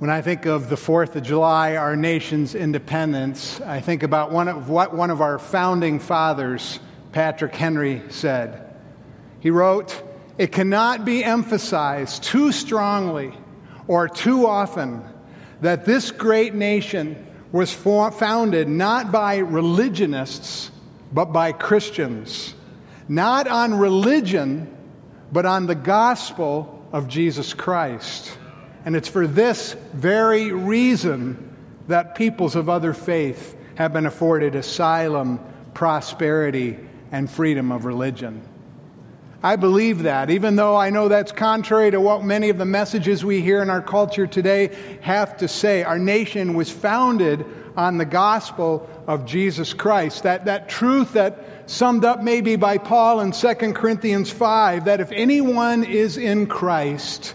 When I think of the 4th of July, our nation's independence, I think about one of what one of our founding fathers, Patrick Henry, said. He wrote, It cannot be emphasized too strongly or too often that this great nation was for, founded not by religionists, but by Christians, not on religion, but on the gospel of Jesus Christ. And it's for this very reason that peoples of other faith have been afforded asylum, prosperity, and freedom of religion. I believe that, even though I know that's contrary to what many of the messages we hear in our culture today have to say. Our nation was founded on the gospel of Jesus Christ. That, that truth that summed up maybe by Paul in 2 Corinthians 5 that if anyone is in Christ,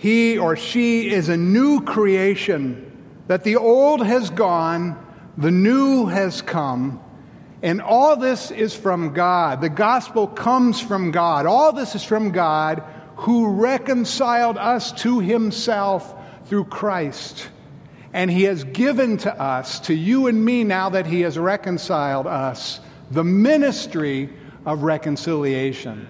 he or she is a new creation, that the old has gone, the new has come. And all this is from God. The gospel comes from God. All this is from God who reconciled us to himself through Christ. And he has given to us, to you and me, now that he has reconciled us, the ministry of reconciliation.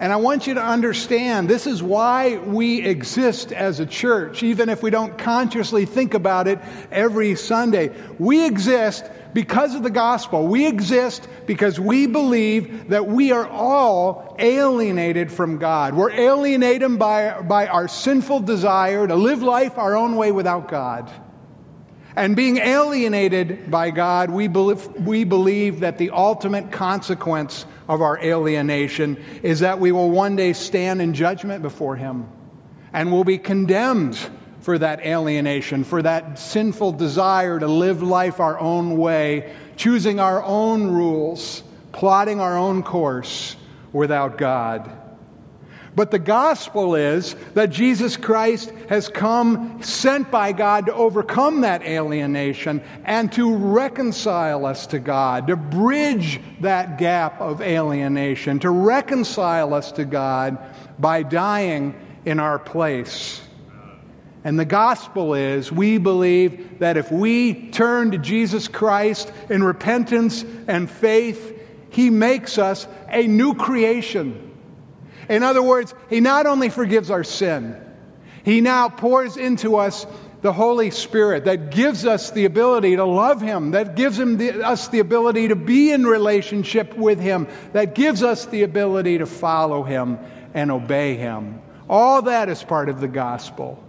And I want you to understand this is why we exist as a church, even if we don't consciously think about it every Sunday. We exist because of the gospel. We exist because we believe that we are all alienated from God. We're alienated by, by our sinful desire to live life our own way without God. And being alienated by God, we believe, we believe that the ultimate consequence of our alienation is that we will one day stand in judgment before Him and will be condemned for that alienation, for that sinful desire to live life our own way, choosing our own rules, plotting our own course without God. But the gospel is that Jesus Christ has come, sent by God, to overcome that alienation and to reconcile us to God, to bridge that gap of alienation, to reconcile us to God by dying in our place. And the gospel is we believe that if we turn to Jesus Christ in repentance and faith, he makes us a new creation. In other words, He not only forgives our sin, He now pours into us the Holy Spirit that gives us the ability to love Him, that gives him the, us the ability to be in relationship with Him, that gives us the ability to follow Him and obey Him. All that is part of the gospel.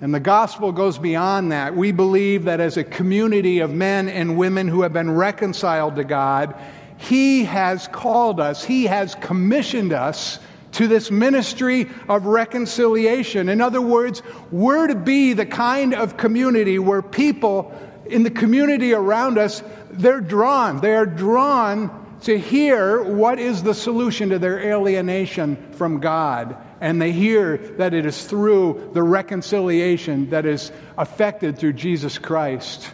And the gospel goes beyond that. We believe that as a community of men and women who have been reconciled to God, he has called us, He has commissioned us to this ministry of reconciliation. In other words, we're to be the kind of community where people in the community around us, they're drawn. They're drawn to hear what is the solution to their alienation from God. And they hear that it is through the reconciliation that is effected through Jesus Christ.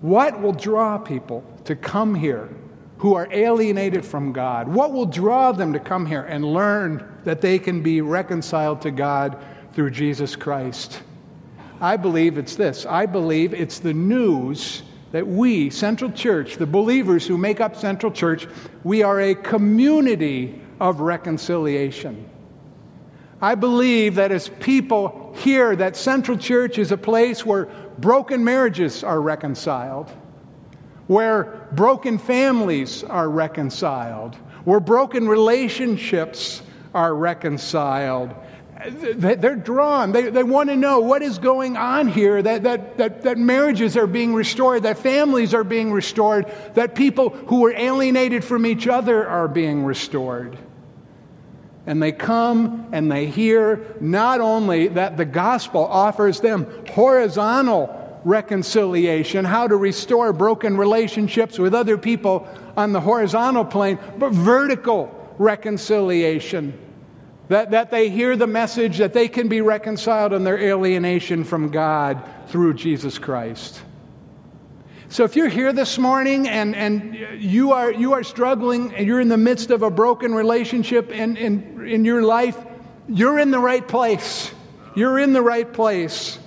What will draw people to come here who are alienated from God? What will draw them to come here and learn that they can be reconciled to God through Jesus Christ? I believe it's this. I believe it's the news that we, Central Church, the believers who make up Central Church, we are a community of reconciliation. I believe that as people hear that Central Church is a place where broken marriages are reconciled, where broken families are reconciled, where broken relationships are reconciled. They're drawn. They, they want to know what is going on here, that, that, that, that marriages are being restored, that families are being restored, that people who were alienated from each other are being restored. And they come and they hear not only that the gospel offers them horizontal reconciliation, how to restore broken relationships with other people on the horizontal plane, but vertical reconciliation. That, that they hear the message that they can be reconciled in their alienation from God through Jesus Christ. So if you're here this morning and, and you, are, you are struggling and you're in the midst of a broken relationship in, in, in your life, you're in the right place. You're in the right place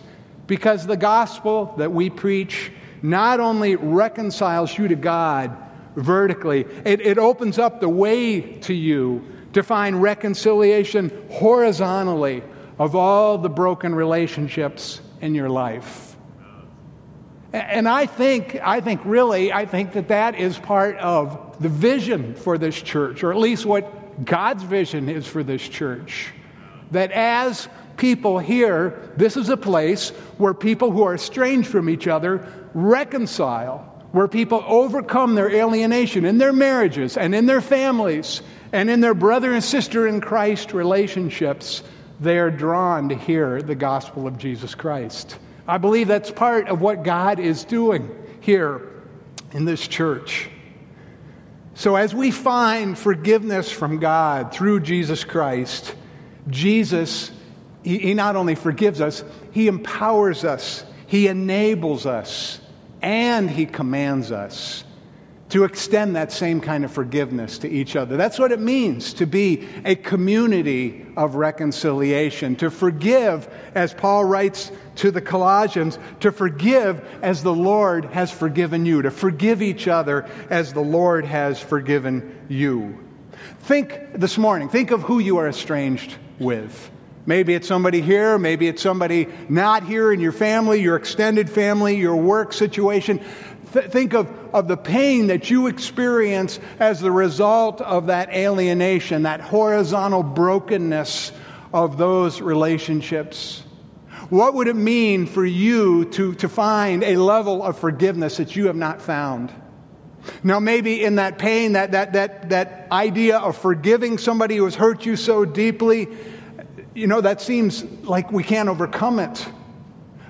because the gospel that we preach not only reconciles you to God vertically, it, it opens up the way to you to find reconciliation horizontally of all the broken relationships in your life. And I think, I think really, I think that that is part of the vision for this church, or at least what God's vision is for this church. That as people hear, this is a place where people who are estranged from each other reconcile, where people overcome their alienation in their marriages and in their families and in their brother and sister in Christ relationships. They are drawn to hear the gospel of Jesus Christ. I believe that's part of what God is doing here in this church. So, as we find forgiveness from God through Jesus Christ, Jesus, he, he, not only forgives us, He empowers us, He enables us, and He commands us to extend that same kind of forgiveness to each other. That's what it means to be a community of reconciliation, to forgive, as Paul writes to the Colossians, to forgive as the Lord has forgiven you, to forgive each other as the Lord has forgiven you. Think this morning, think of who you are estranged with. Maybe it's somebody here, maybe it's somebody not here in your family, your extended family, your work situation. Th- think of, of the pain that you experience as the result of that alienation, that horizontal brokenness of those relationships. What would it mean for you to, to find a level of forgiveness that you have not found? Now, maybe in that pain, that, that, that, that idea of forgiving somebody who has hurt you so deeply, you know, that seems like we can't overcome it.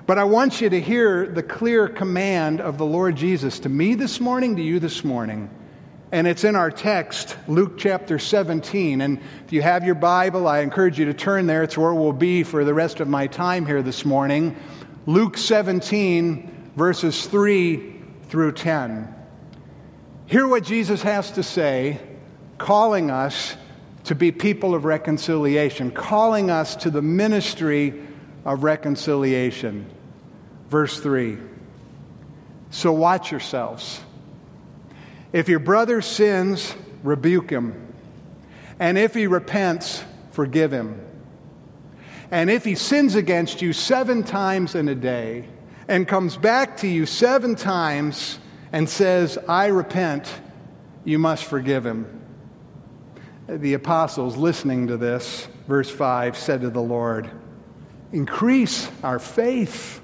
But I want you to hear the clear command of the Lord Jesus to me this morning, to you this morning. And it's in our text, Luke chapter 17. And if you have your Bible, I encourage you to turn there. It's where we'll be for the rest of my time here this morning. Luke 17, verses 3 through 10. Hear what Jesus has to say, calling us to be people of reconciliation, calling us to the ministry of reconciliation. Verse 3 So watch yourselves. If your brother sins, rebuke him. And if he repents, forgive him. And if he sins against you seven times in a day and comes back to you seven times and says, I repent, you must forgive him. The apostles, listening to this, verse 5, said to the Lord, Increase our faith.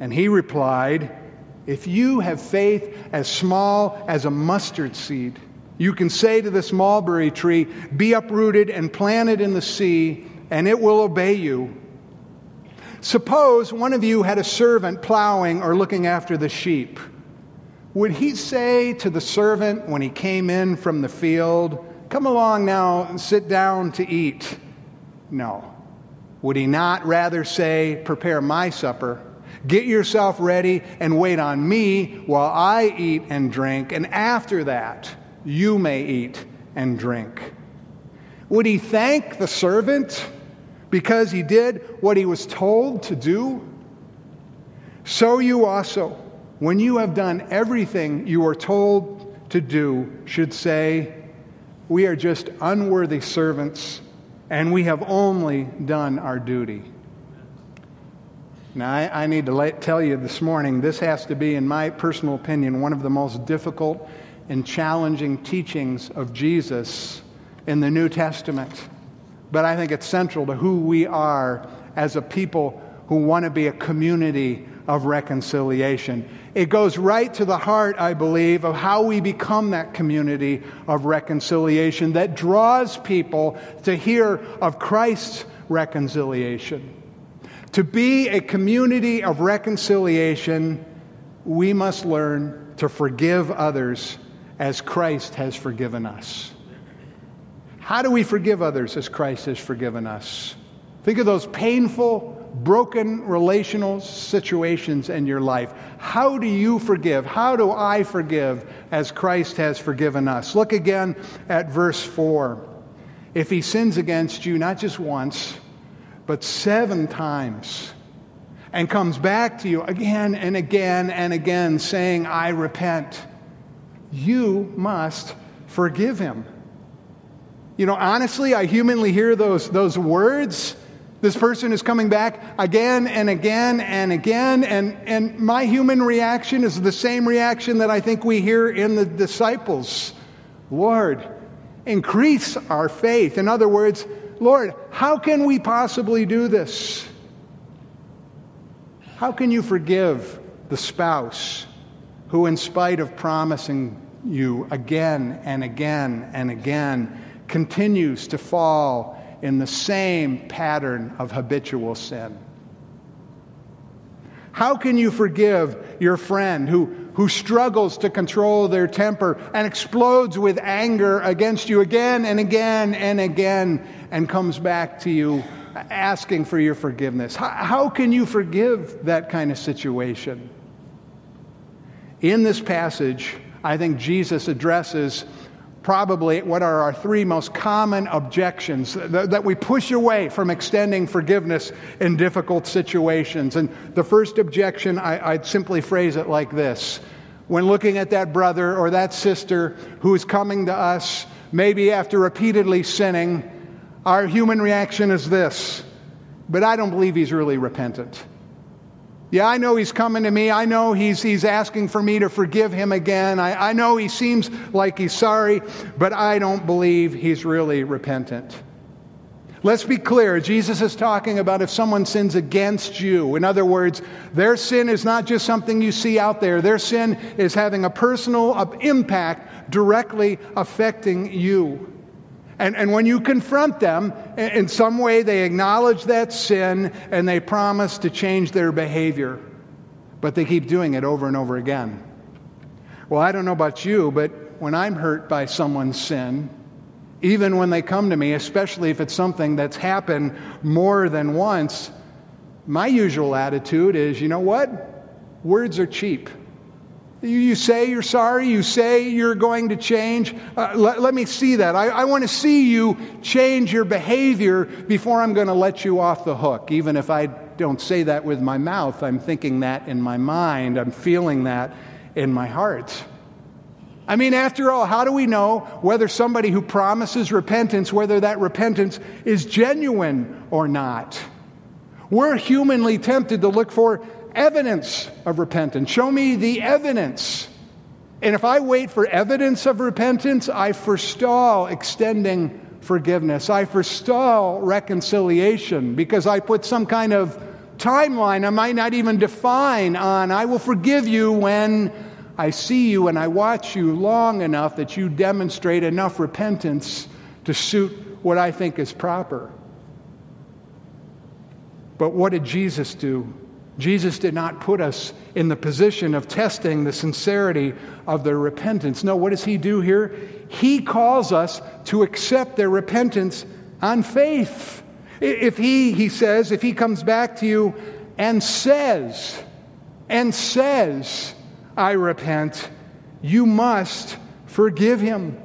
And he replied, If you have faith as small as a mustard seed, you can say to this mulberry tree, Be uprooted and planted in the sea, and it will obey you. Suppose one of you had a servant plowing or looking after the sheep. Would he say to the servant when he came in from the field, Come along now and sit down to eat? No. Would he not rather say, Prepare my supper? Get yourself ready and wait on me while I eat and drink, and after that, you may eat and drink. Would he thank the servant because he did what he was told to do? So you also, when you have done everything you are told to do, should say, We are just unworthy servants, and we have only done our duty. Now, I, I need to let, tell you this morning, this has to be, in my personal opinion, one of the most difficult and challenging teachings of Jesus in the New Testament. But I think it's central to who we are as a people who want to be a community of reconciliation. It goes right to the heart, I believe, of how we become that community of reconciliation that draws people to hear of Christ's reconciliation. To be a community of reconciliation, we must learn to forgive others as Christ has forgiven us. How do we forgive others as Christ has forgiven us? Think of those painful, broken relational situations in your life. How do you forgive? How do I forgive as Christ has forgiven us? Look again at verse 4. if he sins against you not just once, but seven times, and comes back to you again and again and again saying, I repent, you must forgive him. You know, honestly, I humanly hear those, those words. This person is coming back again and again and again, and, and my human reaction is the same reaction that I think we hear in the disciples Lord, increase our faith. In other words, Lord, how can we possibly do this? How can you forgive the spouse who, in spite of promising you again and again and again, continues to fall in the same pattern of habitual sin? How can you forgive your friend who, who struggles to control their temper and explodes with anger against you again and again and again and comes back to you asking for your forgiveness? How, how can you forgive that kind of situation? In this passage, I think Jesus addresses probably what are our three most common objections that, that, we push away from extending forgiveness in difficult situations. And the first objection, I, I'd simply phrase it like this when looking at that brother or that sister who is coming to us, maybe after repeatedly sinning, our human reaction is this, but I don't believe he's really repentant. Yeah, I know he's coming to me. I know he's, he's asking for me to forgive him again. I, I know he seems like he's sorry, but I don't believe he's really repentant. Let's be clear. Jesus is talking about if someone sins against you. In other words, their sin is not just something you see out there, their sin is having a personal uh, impact directly affecting you. And, and when you confront them, in some way they acknowledge that sin and they promise to change their behavior. But they keep doing it over and over again. Well, I don't know about you, but when I'm hurt by someone's sin, even when they come to me, especially if it's something that's happened more than once, my usual attitude is you know what? Words are cheap. You say you're sorry. You say you're going to change. Uh, let, let, me see that. I, I want to see you change your behavior before I'm going to let you off the hook. Even if I don't say that with my mouth, I'm thinking that in my mind. I'm feeling that in my heart. I mean, after all, how do we know whether somebody who promises repentance, whether that repentance is genuine or not? We're humanly tempted to look for evidence of repentance. Show me the evidence. And if I wait for evidence of repentance, I forestall extending forgiveness. I forestall reconciliation because I put some kind of timeline I might not even define on I will forgive you when I see you and I watch you long enough that you demonstrate enough repentance to suit what I think is proper. But what did Jesus do? Jesus did not put us in the position of testing the sincerity of their repentance. No, what does he do here? He calls us to accept their repentance on faith. If he, he says, if he comes back to you and says, and says, I repent, you must forgive him.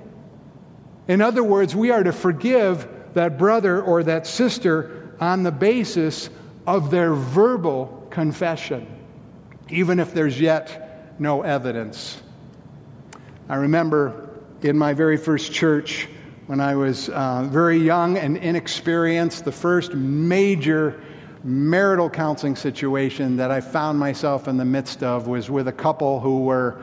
In other words, we are to forgive that brother or that sister on the basis of their verbal confession, even if there's yet no evidence. I remember in my very first church, when I was uh, very young and inexperienced, the first major marital counseling situation that I found myself in the midst of was with a couple who were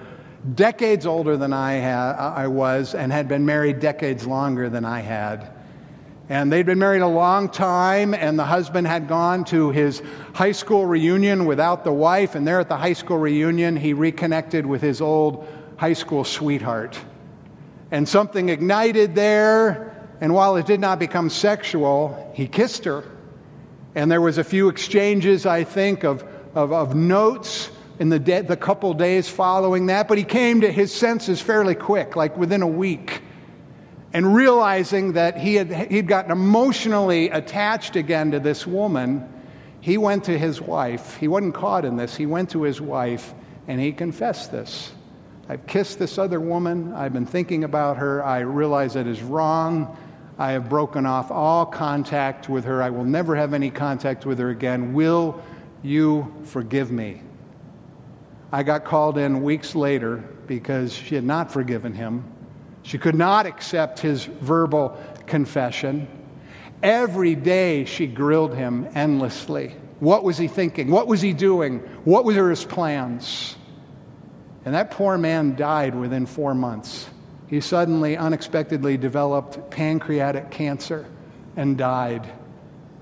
decades older than I, ha- I was and had been married decades longer than I had. And they'd been married a long time, and the husband had gone to his high school reunion without the wife. And there at the high school reunion, he reconnected with his old high school sweetheart. And something ignited there, and while it did not become sexual, he kissed her. And there was a few exchanges, I think, of, of, of notes in the, de- the couple days following that, but he came to his senses fairly quick, like within a week and realizing that he had he'd gotten emotionally attached again to this woman, he went to his wife. He wasn't caught in this. He went to his wife and he confessed this. I've kissed this other woman. I've been thinking about her. I realize it is wrong. I have broken off all contact with her. I will never have any contact with her again. Will you forgive me? I got called in weeks later because she had not forgiven him. She could not accept his verbal confession. Every day she grilled him endlessly. What was he thinking? What was he doing? What were his plans? And that poor man died within four months. He suddenly, unexpectedly developed pancreatic cancer and died.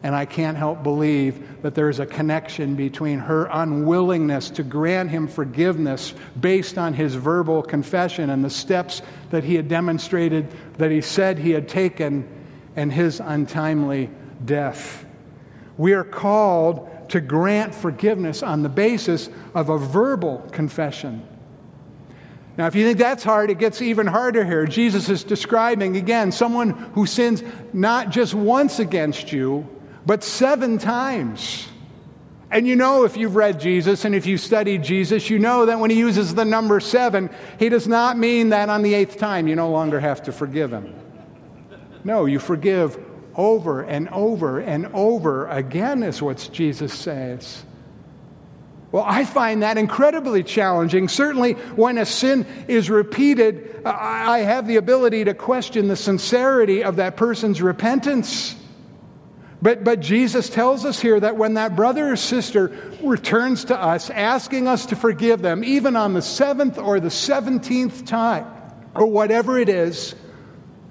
And I can't help believe that there's a connection between her unwillingness to grant him forgiveness based on his verbal confession and the steps that he had demonstrated that he said he had taken and his untimely death. We are called to grant forgiveness on the basis of a verbal confession. Now, if you think that's hard, it gets even harder here. Jesus is describing, again, someone who sins not just once against you, but seven times. And you know, if you've read Jesus and if you've studied Jesus, you know that when he uses the number seven, he does not mean that on the eighth time you no longer have to forgive him. No, you forgive over and over and over again, is what Jesus says. Well, I find that incredibly challenging. Certainly, when a sin is repeated, I have the ability to question the sincerity of that person's repentance. But, but Jesus tells us here that when that brother or sister returns to us, asking us to forgive them, even on the seventh or the seventeenth time, or whatever it is,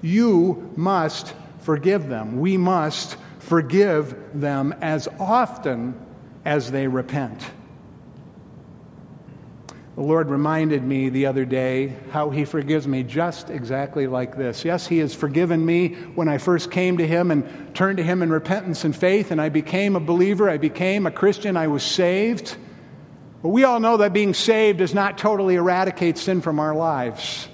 you must forgive them. We must forgive them as often as they repent. The Lord reminded me the other day how He forgives me just exactly like this. Yes, He has forgiven me when I first came to Him and turned to Him in repentance and faith, and I became a believer, I became a Christian, I was saved. But we all know that being saved does not totally eradicate sin from our lives.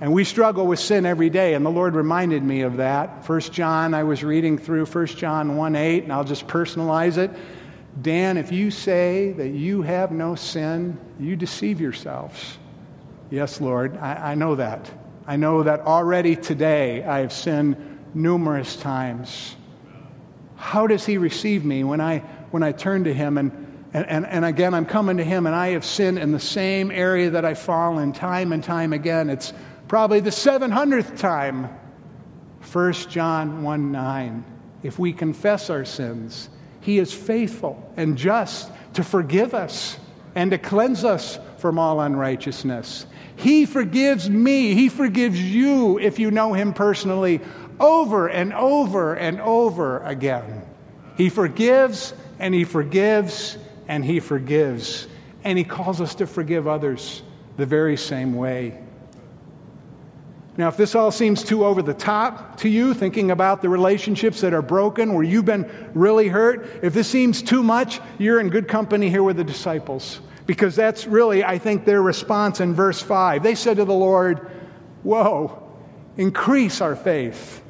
And we struggle with sin every day, and the Lord reminded me of that. First John, I was reading through First John 1 8, and I'll just personalize it. Dan, if you say that you have no sin, you deceive yourselves. Yes, Lord, I, I know that. I know that already today I have sinned numerous times. How does He receive me when I, when I turn to Him and and, and, and, again, I'm coming to him, and I have sinned in the same area that I fall in time and time again. It's probably the 700th time. 1 John 1 9. If we confess our sins, he is faithful and just to forgive us and to cleanse us from all unrighteousness. He forgives me. He forgives you if you know Him personally over and over and over again. He forgives and He forgives and He forgives. And He calls us to forgive others the very same way. Now, if this all seems too over the top to you, thinking about the relationships that are broken, where you've been really hurt, if this seems too much, you're in good company here with the disciples. Because that's really, I think, their response in verse 5. They said to the Lord, Whoa, increase our faith.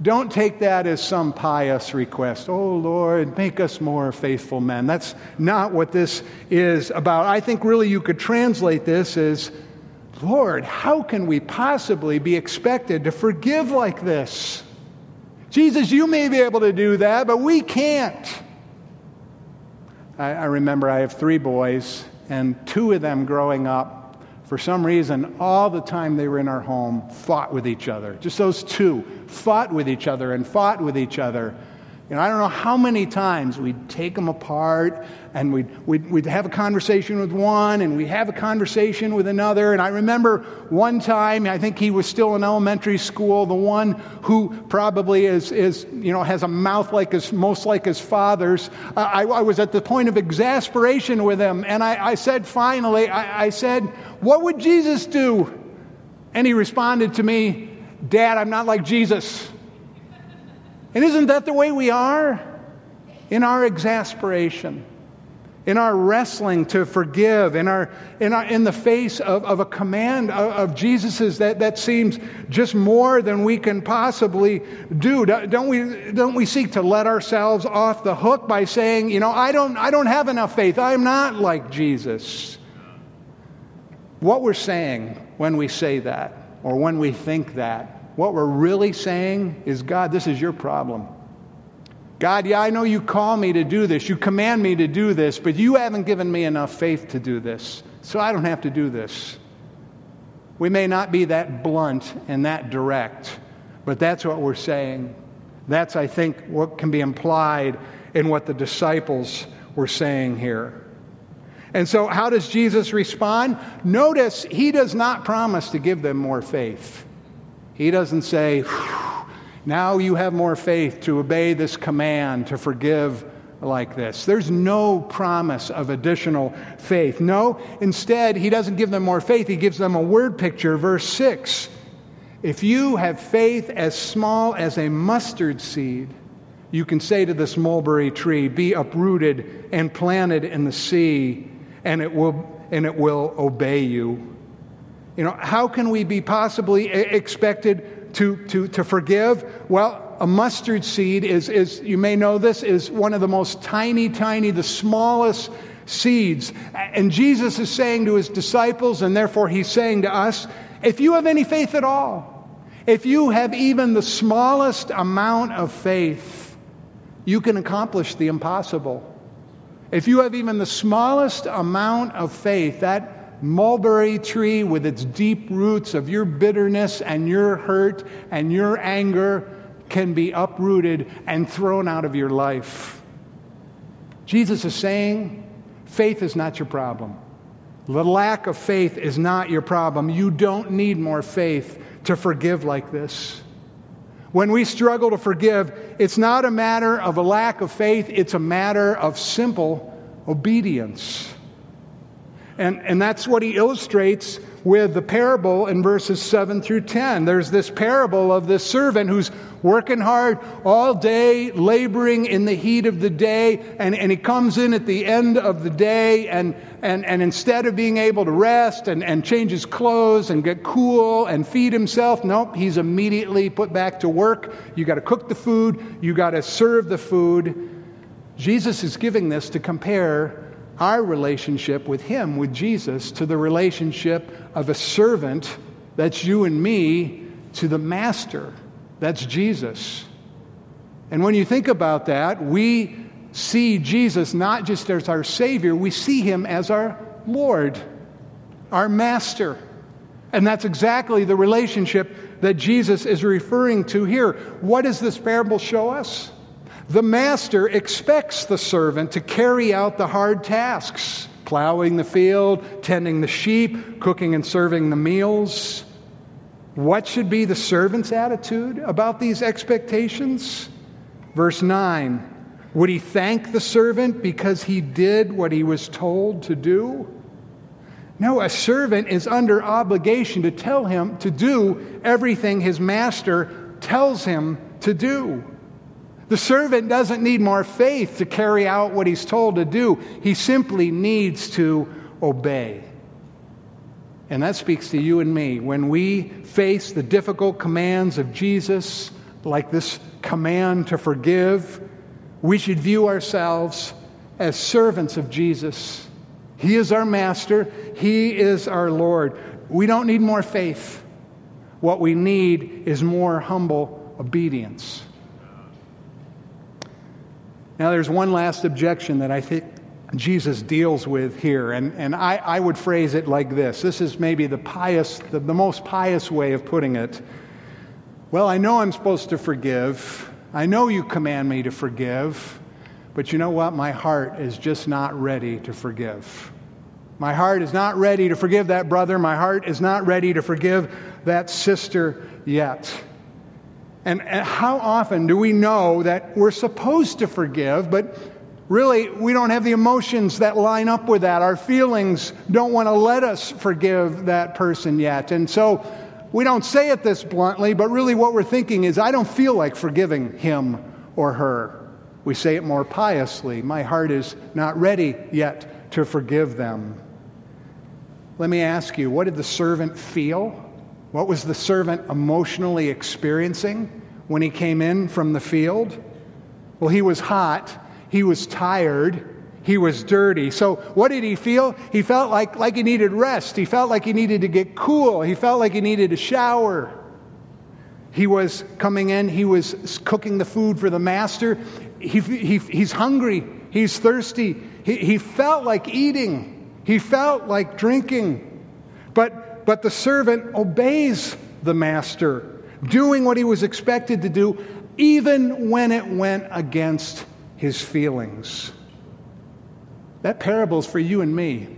Don't take that as some pious request. Oh, Lord, make us more faithful men. That's not what this is about. I think really you could translate this as Lord, how can we possibly be expected to forgive like this? Jesus, you may be able to do that, but we can't. I, I, remember I have three boys, and two of them growing up, for some reason, all the time they were in our home, fought with each other. Just those two fought with each other and fought with each other. You know, I don't know how many times we'd take them apart and we'd, we'd, we'd have a conversation with one and we'd have a conversation with another. And I remember one time, I think he was still in elementary school, the one who probably is, is you know, has a mouth like his, most like his father's. Uh, I, I, was at the point of exasperation with him. And I, I said, finally, I, I said, What would Jesus do? And he responded to me, Dad, I'm not like Jesus. And isn't that the way we are? In our exasperation, in our wrestling to forgive, in, our, in, our, in the face of, of a command of, of Jesus's that, that seems just more than we can possibly do. Don't we, don't we seek to let ourselves off the hook by saying, you know, I don't, I don't have enough faith. I'm not like Jesus. What we're saying when we say that, or when we think that, what we're really saying is, God, this is your problem. God, yeah, I know you call me to do this. You command me to do this, but you haven't given me enough faith to do this. So I don't have to do this. We may not be that blunt and that direct, but that's what we're saying. That's, I think, what can be implied in what the disciples were saying here. And so, how does Jesus respond? Notice he does not promise to give them more faith. He doesn't say, now you have more faith to obey this command, to forgive like this. There's no promise of additional faith. No, instead, he doesn't give them more faith. He gives them a word picture, verse 6. If you have faith as small as a mustard seed, you can say to this mulberry tree, Be uprooted and planted in the sea, and it will, and it will obey you. You know, how can we be possibly expected to, to, to forgive? Well, a mustard seed is, is, you may know this, is one of the most tiny, tiny, the smallest seeds. And Jesus is saying to his disciples, and therefore he's saying to us, if you have any faith at all, if you have even the smallest amount of faith, you can accomplish the impossible. If you have even the smallest amount of faith, that mulberry tree with its deep roots of your bitterness and your hurt and your anger can be uprooted and thrown out of your life. Jesus is saying, faith is not your problem. The lack of faith is not your problem. You don't need more faith to forgive like this. When we struggle to forgive, it's not a matter of a lack of faith, it's a matter of simple obedience. And, and that's what he illustrates with the parable in verses 7 through 10. There's this parable of this servant who's working hard all day, laboring in the heat of the day, and, and he comes in at the end of the day, and, and, and instead of being able to rest and, and change his clothes and get cool and feed himself, nope, he's immediately put back to work. You got to cook the food, you got to serve the food. Jesus is giving this to compare our relationship with Him, with Jesus, to the relationship of a servant, that's you and me, to the Master, that's Jesus. And when you think about that, we see Jesus not just as our Savior, we see Him as our Lord, our Master. And that's exactly the relationship that Jesus is referring to here. What does this parable show us? The master expects the servant to carry out the hard tasks plowing the field, tending the sheep, cooking and serving the meals. What should be the servant's attitude about these expectations? Verse 9 Would he thank the servant because he did what he was told to do? No, a servant is under obligation to tell him to do everything his master tells him to do. The servant doesn't need more faith to carry out what he's told to do, he simply needs to obey. And that speaks to you and me. When we face the difficult commands of Jesus, like this command to forgive, we should view ourselves as servants of Jesus. He is our master, He is our Lord. We don't need more faith. What we need is more humble obedience. Now, there's one last objection that I think Jesus deals with here, and, and I, I would phrase it like this. This is maybe the pious, the, the most pious way of putting it. Well, I know I'm supposed to forgive. I know you command me to forgive, but you know what? My heart is just not ready to forgive. My heart is not ready to forgive that brother. My heart is not ready to forgive that sister yet. And, and how often do we know that we're supposed to forgive, but really we don't have the emotions that line up with that? Our feelings don't want to let us forgive that person yet. And so we don't say it this bluntly, but really what we're thinking is, I don't feel like forgiving him or her. We say it more piously. My heart is not ready yet to forgive them. Let me ask you, what did the servant feel? What was the servant emotionally experiencing when he came in from the field? Well, he was hot, he was tired, he was dirty. So, what did he feel? He felt like, like he needed rest, he felt like he needed to get cool, he felt like he needed a shower. He was coming in, he was cooking the food for the master. He, he, he's hungry, he's thirsty, he, he felt like eating, he felt like drinking. But, but the servant obeys the master, doing what he was expected to do, even when it went against his feelings. That parable is for you and me.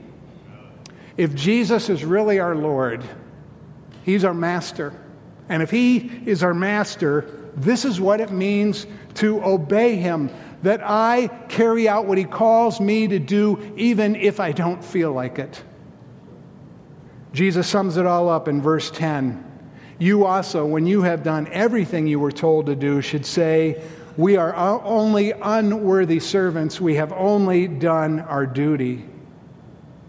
If Jesus is really our Lord, He's our master. And if He is our master, this is what it means to obey Him that I carry out what He calls me to do, even if I don't feel like it. Jesus sums it all up in verse 10. You also, when you have done everything you were told to do, should say, We are only unworthy servants. We have only done our duty.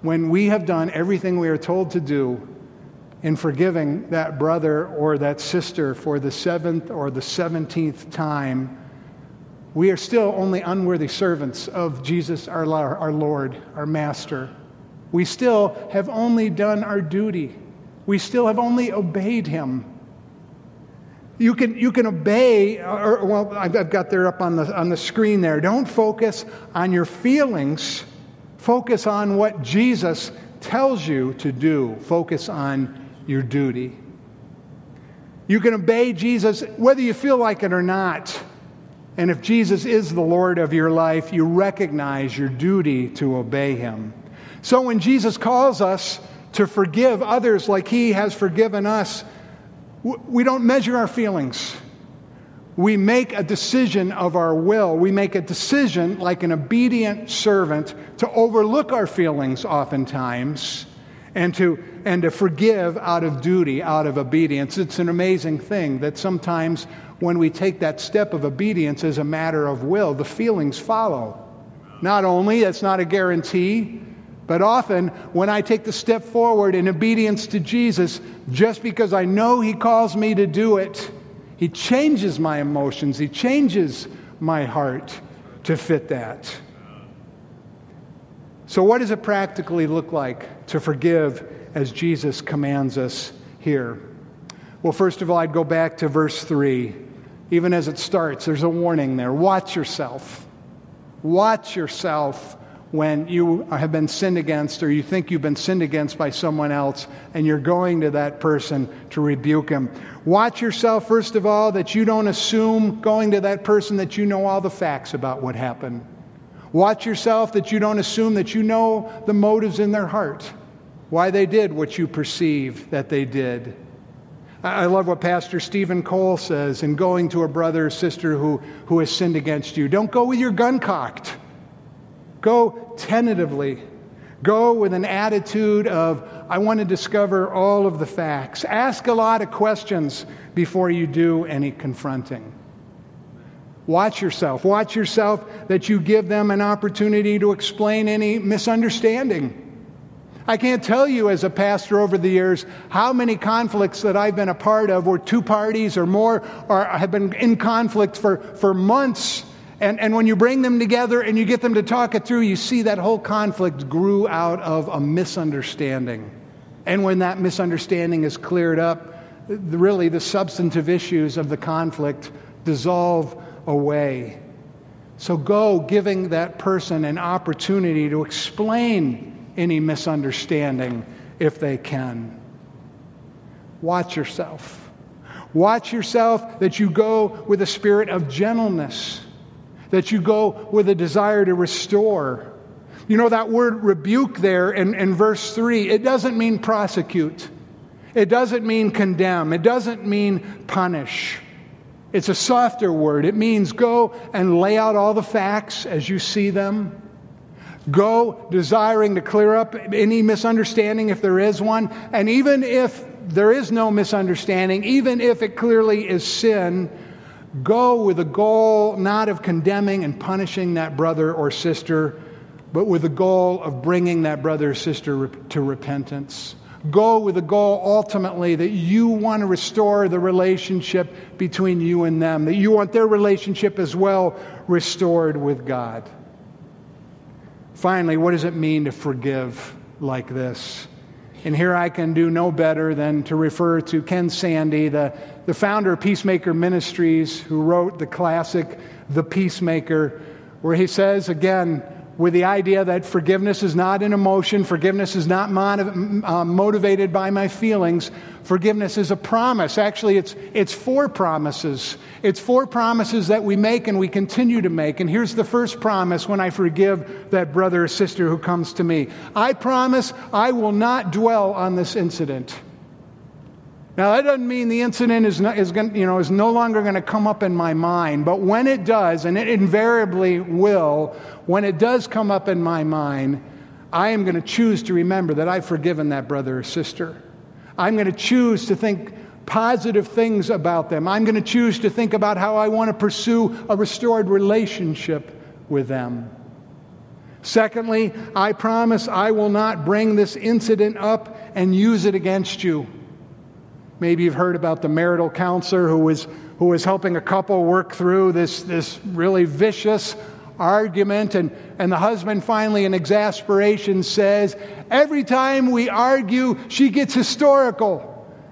When we have done everything we are told to do in forgiving that brother or that sister for the seventh or the seventeenth time, we are still only unworthy servants of Jesus, our, our Lord, our Master. We still have only done our duty. We still have only obeyed him. You can, you can obey, or, well, I've got there up on the, on the screen there. Don't focus on your feelings, focus on what Jesus tells you to do. Focus on your duty. You can obey Jesus whether you feel like it or not. And if Jesus is the Lord of your life, you recognize your duty to obey him. So when Jesus calls us to forgive others like he has forgiven us, we don't measure our feelings. We make a decision of our will. We make a decision, like an obedient servant, to overlook our feelings oftentimes and to, and to forgive out of duty, out of obedience. It's an amazing thing that sometimes when we take that step of obedience as a matter of will, the feelings follow. Not only, that's not a guarantee, but often, when I take the step forward in obedience to Jesus, just because I know He calls me to do it, He changes my emotions, He changes my heart to fit that. So, what does it practically look like to forgive as Jesus commands us here? Well, first of all, I'd go back to verse 3. Even as it starts, there's a warning there. Watch yourself. Watch yourself when you have been sinned against or you think you've been sinned against by someone else and you're going to that person to rebuke him. Watch yourself, first of all, that you don't assume going to that person that you know all the facts about what happened. Watch yourself that you don't assume that you know the motives in their heart, why they did what you perceive that they did. I love what Pastor Steven Cole says in going to a brother or sister who, who has sinned against you. Don't go with your gun cocked. Go tentatively. Go with an attitude of, I want to discover all of the facts. Ask a lot of questions before you do any confronting. Watch yourself. Watch yourself that you give them an opportunity to explain any misunderstanding. I can't tell you as a pastor over the years how many conflicts that I've been a part of where two parties or more are, have been in conflict for, for months and, and when you bring them together and you get them to talk it through, you see that whole conflict grew out of a misunderstanding. And when that misunderstanding is cleared up, really the substantive issues of the conflict dissolve away. So go giving that person an opportunity to explain any misunderstanding if they can. Watch yourself. Watch yourself that you go with a spirit of gentleness that you go with a desire to restore. You know, that word rebuke there in, in verse 3, it doesn't mean prosecute, it doesn't mean condemn, it doesn't mean punish. It's a softer word. It means go and lay out all the facts as you see them. Go desiring to clear up any misunderstanding if there is one. And even if there is no misunderstanding, even if it clearly is sin, Go with the goal not of condemning and punishing that brother or sister, but with the goal of bringing that brother or sister to repentance. Go with the goal ultimately that you want to restore the relationship between you and them, that you want their relationship as well restored with God. Finally, what does it mean to forgive like this? And here I can do no better than to refer to Ken Sande, the the founder of Peacemaker Ministries, who wrote the classic The Peacemaker, where he says, again, with the idea that forgiveness is not an emotion, forgiveness is not uh, motivated by my feelings. Forgiveness is a promise. Actually, it's, it's four promises. It's four promises that we make and we continue to make. And here's the first promise when I forgive that brother or sister who comes to me I promise I will not dwell on this incident. Now, that doesn't mean the incident is, not, is, going, you know, is no longer going to come up in my mind, but when it does, and it invariably will, when it does come up in my mind, I am going to choose to remember that I've forgiven that brother or sister. I'm going to choose to think positive things about them. I'm going to choose to think about how I want to pursue a restored relationship with them. Secondly, I promise I will not bring this incident up and use it against you. Maybe you've heard about the marital counselor who was, who was helping a couple work through this, this really vicious argument. And, and the husband finally, in exasperation, says, Every time we argue, she gets historical.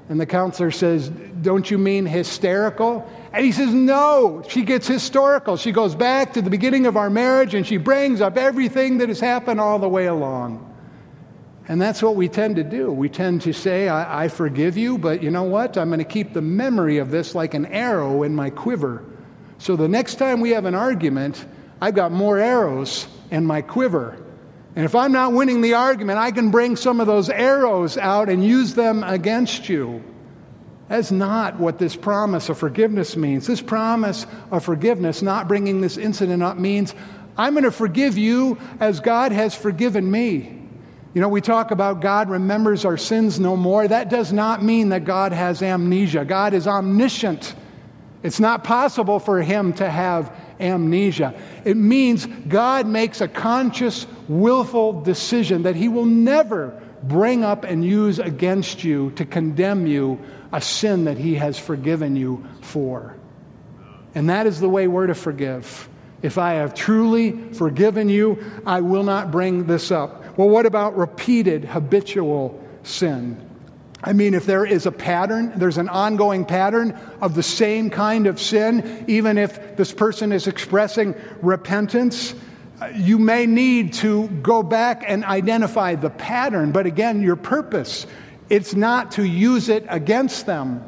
And the counselor says, Don't you mean hysterical? And he says, No, she gets historical. She goes back to the beginning of our marriage and she brings up everything that has happened all the way along. And that's what we tend to do. We tend to say, I, I forgive you, but you know what? I'm going to keep the memory of this like an arrow in my quiver. So the next time we have an argument, I've got more arrows in my quiver. And if I'm not winning the argument, I can bring some of those arrows out and use them against you. That's not what this promise of forgiveness means. This promise of forgiveness, not bringing this incident up, means I'm going to forgive you as God has forgiven me. You know, we talk about God remembers our sins no more. That does not mean that God has amnesia. God is omniscient. It's not possible for him to have amnesia. It means God makes a conscious, willful decision that he will never bring up and use against you to condemn you a sin that he has forgiven you for. And that is the way we're to forgive. If I have truly forgiven you, I will not bring this up. Well, what about repeated habitual sin? I mean, if there is a pattern, there's an ongoing pattern of the same kind of sin, even if this person is expressing repentance, you may need to go back and identify the pattern. But again, your purpose, it's not to use it against them.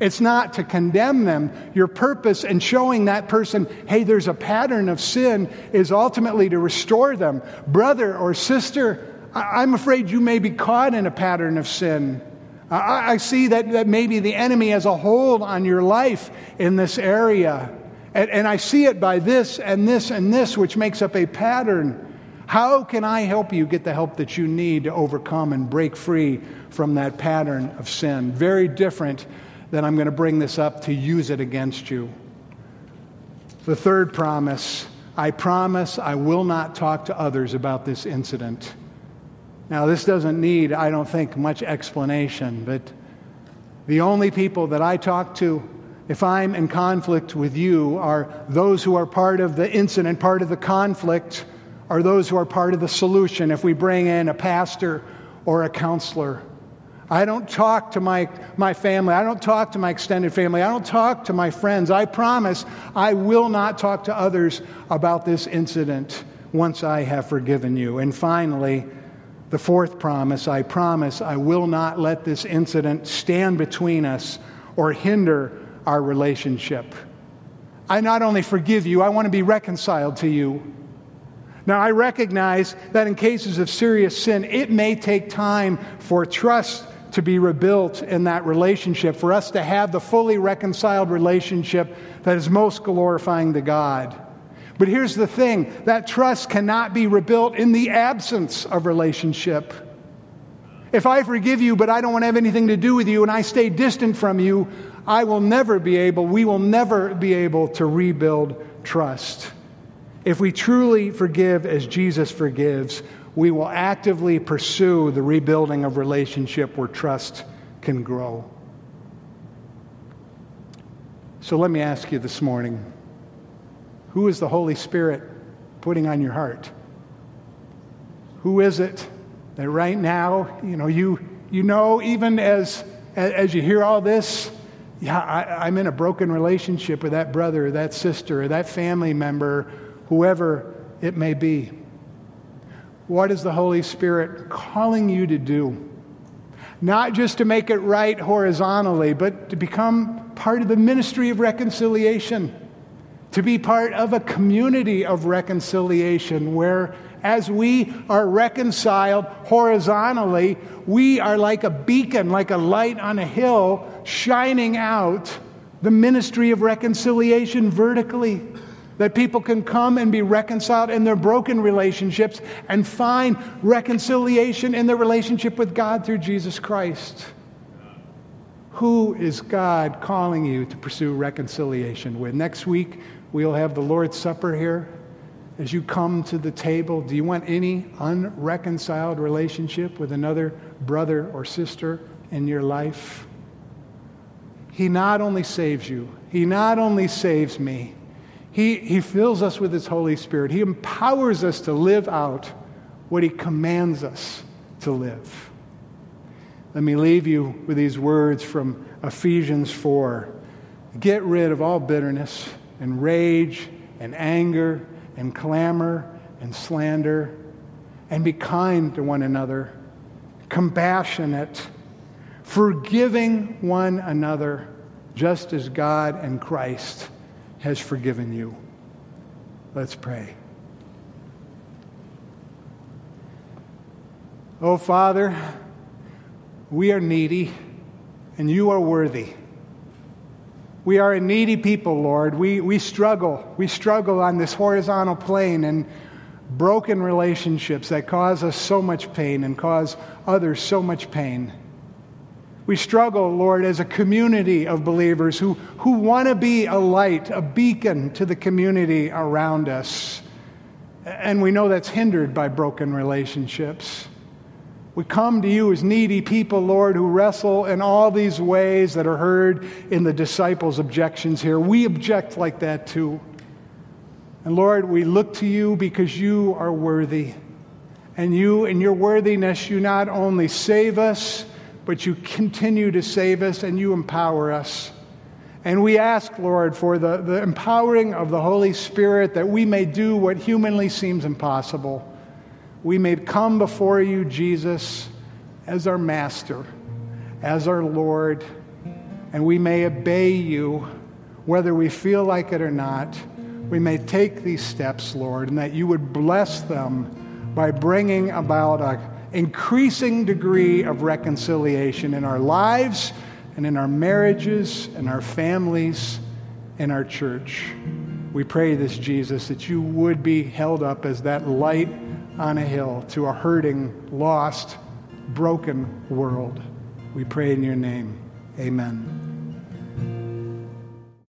It's not to condemn them. Your purpose in showing that person, hey, there's a pattern of sin, is ultimately to restore them. Brother or sister, I'm afraid you may be caught in a pattern of sin. I, see that, that maybe the enemy has a hold on your life in this area. And, and I see it by this and this and this, which makes up a pattern. How can I help you get the help that you need to overcome and break free from that pattern of sin? Very different then I'm going to bring this up to use it against you. The third promise I promise I will not talk to others about this incident. Now, this doesn't need, I don't think, much explanation, but the only people that I talk to if I'm in conflict with you are those who are part of the incident, part of the conflict, are those who are part of the solution if we bring in a pastor or a counselor. I don't talk to my, my family. I don't talk to my extended family. I don't talk to my friends. I promise I will not talk to others about this incident once I have forgiven you. And finally, the fourth promise I promise I will not let this incident stand between us or hinder our relationship. I not only forgive you, I want to be reconciled to you. Now, I recognize that in cases of serious sin, it may take time for trust to be rebuilt in that relationship, for us to have the fully reconciled relationship that is most glorifying to God. But here's the thing that trust cannot be rebuilt in the absence of relationship. If I forgive you, but I don't want to have anything to do with you, and I stay distant from you, I will never be able, we will never be able to rebuild trust. If we truly forgive as Jesus forgives, we will actively pursue the rebuilding of relationship where trust can grow. So let me ask you this morning who is the Holy Spirit putting on your heart? Who is it that right now, you know, you, you know, even as, as you hear all this, yeah, I, I'm in a broken relationship with that brother or that sister or that family member, whoever it may be. What is the Holy Spirit calling you to do? Not just to make it right horizontally, but to become part of the ministry of reconciliation, to be part of a community of reconciliation where as we are reconciled horizontally, we are like a beacon, like a light on a hill, shining out the ministry of reconciliation vertically. That people can come and be reconciled in their broken relationships and find reconciliation in their relationship with God through Jesus Christ. Who is God calling you to pursue reconciliation with? Next week, we'll have the Lord's Supper here as you come to the table, do you want any unreconciled relationship with another brother or sister in your life? He not only saves you, He not only saves me, He, he fills us with His Holy Spirit. He empowers us to live out what He commands us to live. Let me leave you with these words from Ephesians 4. Get rid of all bitterness and rage and anger and clamor and slander, and be kind to one another, compassionate, forgiving one another, just as God and Christ has forgiven you. Let's pray. Oh, Father, we are needy and you are worthy. We are a needy people, Lord. We, we struggle. We struggle on this horizontal plane and broken relationships that cause us so much pain and cause others so much pain. We struggle, Lord, as a community of believers who, who want to be a light, a beacon to the community around us. And we know that's hindered by broken relationships. We come to you as needy people, Lord, who wrestle in all these ways that are heard in the disciples' objections here. We object like that too. And Lord, we look to you because you are worthy. And you, in your worthiness, you not only save us, but you continue to save us and you empower us. And we ask, Lord, for the, the empowering of the Holy Spirit that we may do what humanly seems impossible we may come before you, Jesus, as our Master, as our Lord, and we may obey you whether we feel like it or not. We may take these steps, Lord, and that you would bless them by bringing about an increasing degree of reconciliation in our lives and in our marriages and our families and our church. We pray this, Jesus, that you would be held up as that light on a hill to a hurting, lost, broken world. We pray in your name. Amen.